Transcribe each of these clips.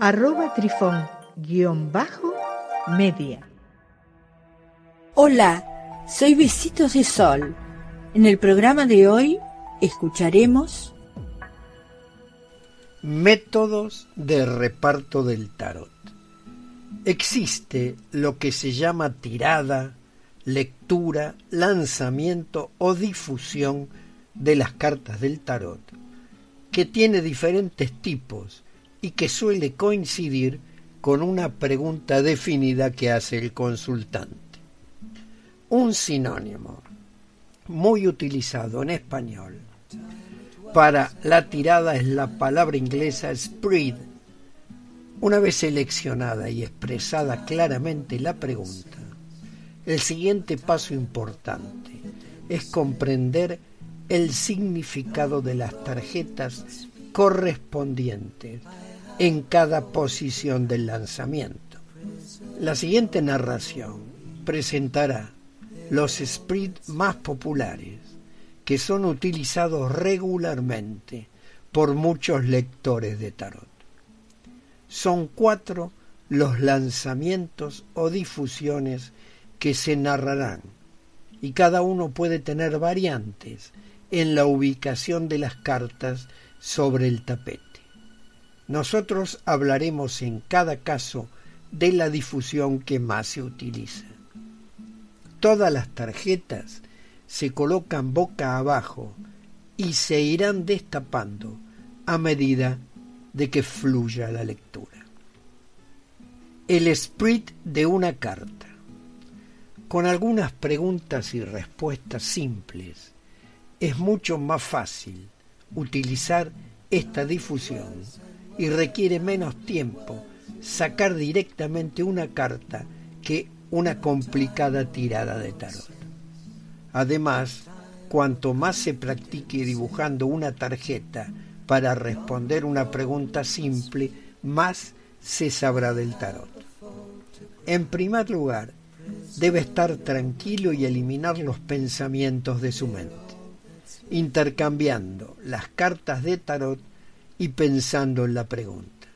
arroba trifón guion bajo media. Hola, soy Besitos de Sol. En el programa de hoy escucharemos Métodos de reparto del tarot. Existe lo que se llama tirada, lectura, lanzamiento o difusión de las cartas del tarot, que tiene diferentes tipos y que suele coincidir con una pregunta definida que hace el consultante. Un sinónimo muy utilizado en español para la tirada es la palabra inglesa spread. Una vez seleccionada y expresada claramente la pregunta, el siguiente paso importante es comprender el significado de las tarjetas correspondientes en cada posición del lanzamiento. La siguiente narración presentará los sprites más populares que son utilizados regularmente por muchos lectores de tarot. Son cuatro los lanzamientos o difusiones que se narrarán y cada uno puede tener variantes en la ubicación de las cartas sobre el tapete. Nosotros hablaremos en cada caso de la difusión que más se utiliza. Todas las tarjetas se colocan boca abajo y se irán destapando a medida de que fluya la lectura. El sprit de una carta. Con algunas preguntas y respuestas simples, es mucho más fácil utilizar esta difusión y requiere menos tiempo sacar directamente una carta que una complicada tirada de tarot. Además, cuanto más se practique dibujando una tarjeta para responder una pregunta simple, más se sabrá del tarot. En primer lugar, debe estar tranquilo y eliminar los pensamientos de su mente, intercambiando las cartas de tarot y pensando en la pregunta.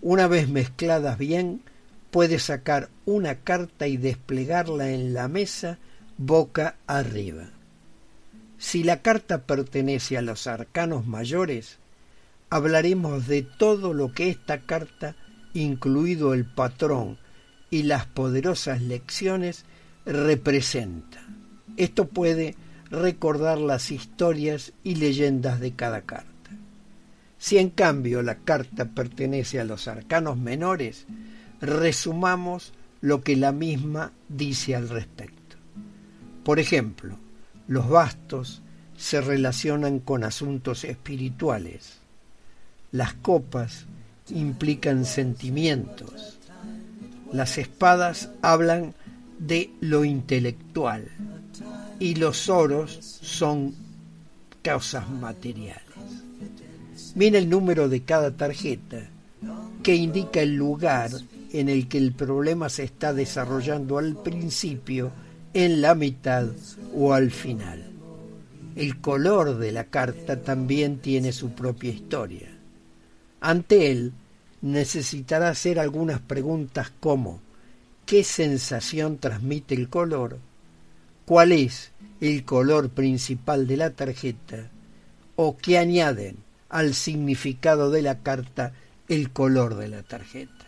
Una vez mezcladas bien, puede sacar una carta y desplegarla en la mesa boca arriba. Si la carta pertenece a los arcanos mayores, hablaremos de todo lo que esta carta, incluido el patrón y las poderosas lecciones, representa. Esto puede recordar las historias y leyendas de cada carta. Si en cambio la carta pertenece a los arcanos menores, resumamos lo que la misma dice al respecto. Por ejemplo, los bastos se relacionan con asuntos espirituales. Las copas implican sentimientos. Las espadas hablan de lo intelectual y los oros son causas materiales. Mira el número de cada tarjeta, que indica el lugar en el que el problema se está desarrollando al principio, en la mitad o al final. El color de la carta también tiene su propia historia. Ante él necesitará hacer algunas preguntas como ¿qué sensación transmite el color? ¿Cuál es el color principal de la tarjeta? ¿O qué añaden al significado de la carta el color de la tarjeta.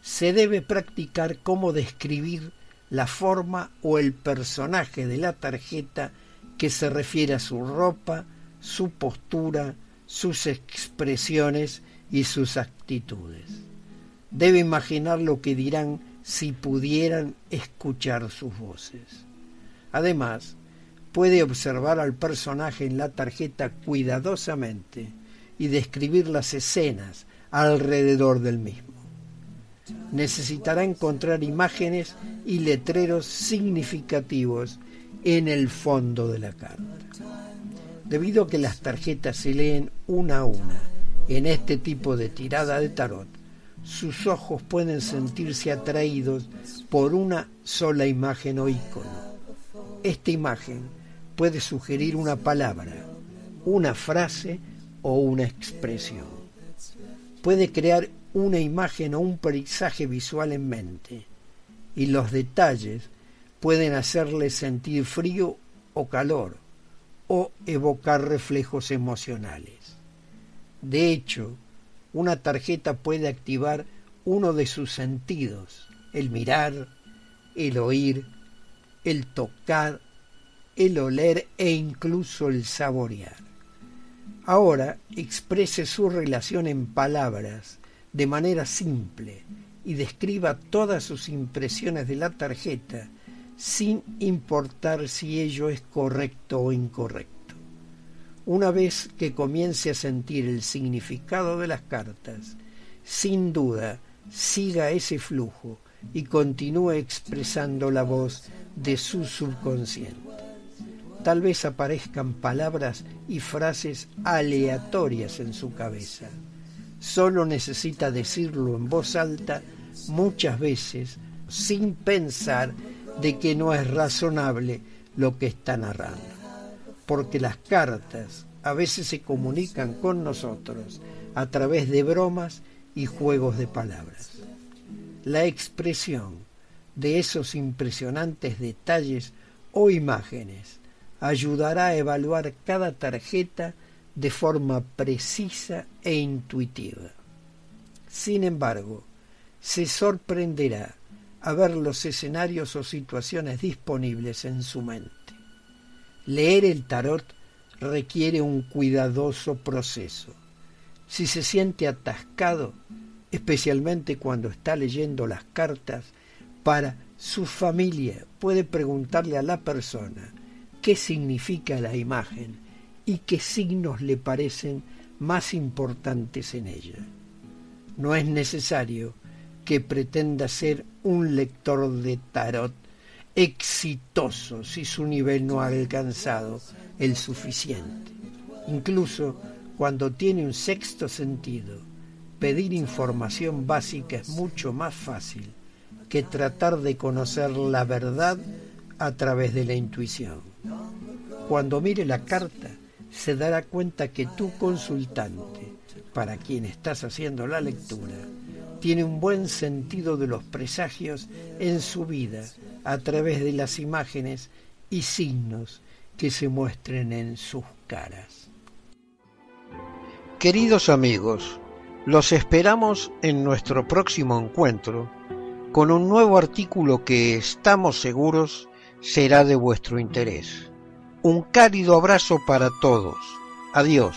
Se debe practicar cómo describir la forma o el personaje de la tarjeta que se refiere a su ropa, su postura, sus expresiones y sus actitudes. Debe imaginar lo que dirán si pudieran escuchar sus voces. Además, puede observar al personaje en la tarjeta cuidadosamente y describir las escenas alrededor del mismo. necesitará encontrar imágenes y letreros significativos en el fondo de la carta. Debido a que las tarjetas se leen una a una en este tipo de tirada de tarot, sus ojos pueden sentirse atraídos por una sola imagen o icono. Esta imagen puede sugerir una palabra, una frase o una expresión. Puede crear una imagen o un paisaje visual en mente y los detalles pueden hacerle sentir frío o calor o evocar reflejos emocionales. De hecho, una tarjeta puede activar uno de sus sentidos, el mirar, el oír, el tocar, el oler e incluso el saborear. Ahora exprese su relación en palabras de manera simple y describa todas sus impresiones de la tarjeta sin importar si ello es correcto o incorrecto. Una vez que comience a sentir el significado de las cartas, sin duda siga ese flujo y continúe expresando la voz de su subconsciente. Tal vez aparezcan palabras y frases aleatorias en su cabeza solo necesita decirlo en voz alta muchas veces sin pensar de que no es razonable lo que está narrando. Porque las cartas a veces se comunican con nosotros a través de bromas y juegos de palabras. La expresión de esos impresionantes detalles o imágenes ayudará a evaluar cada tarjeta de forma precisa e intuitiva. Sin embargo, se sorprenderá a ver los escenarios o situaciones disponibles en su mente. Leer el tarot requiere un cuidadoso proceso. Si se siente atascado, especialmente cuando está leyendo las cartas, para su familia puede preguntarle a la persona qué significa la imagen y qué signos le parecen más importantes en ella. No es necesario que pretenda ser un lector de tarot exitoso si su nivel no ha alcanzado el suficiente. Incluso cuando tiene un sexto sentido, pedir información básica es mucho más fácil que tratar de conocer la verdad a través de la intuición. Cuando mire la carta, se dará cuenta que tu consultante, para quien estás haciendo la lectura, tiene un buen sentido de los presagios en su vida a través de las imágenes y signos que se muestren en sus caras. Queridos amigos, los esperamos en nuestro próximo encuentro con un nuevo artículo que estamos seguros será de vuestro interés. Un cálido abrazo para todos. Adiós.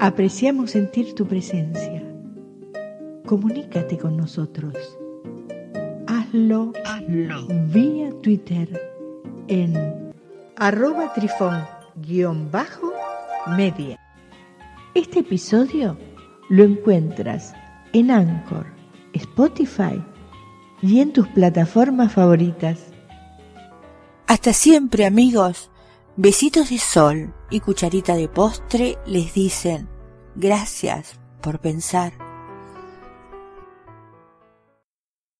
Apreciamos sentir tu presencia. Comunícate con nosotros. Hazlo, Hazlo. vía Twitter en arroba trifón-media. Este episodio lo encuentras en Anchor, Spotify y en tus plataformas favoritas. Hasta siempre amigos. Besitos de sol y cucharita de postre les dicen gracias por pensar.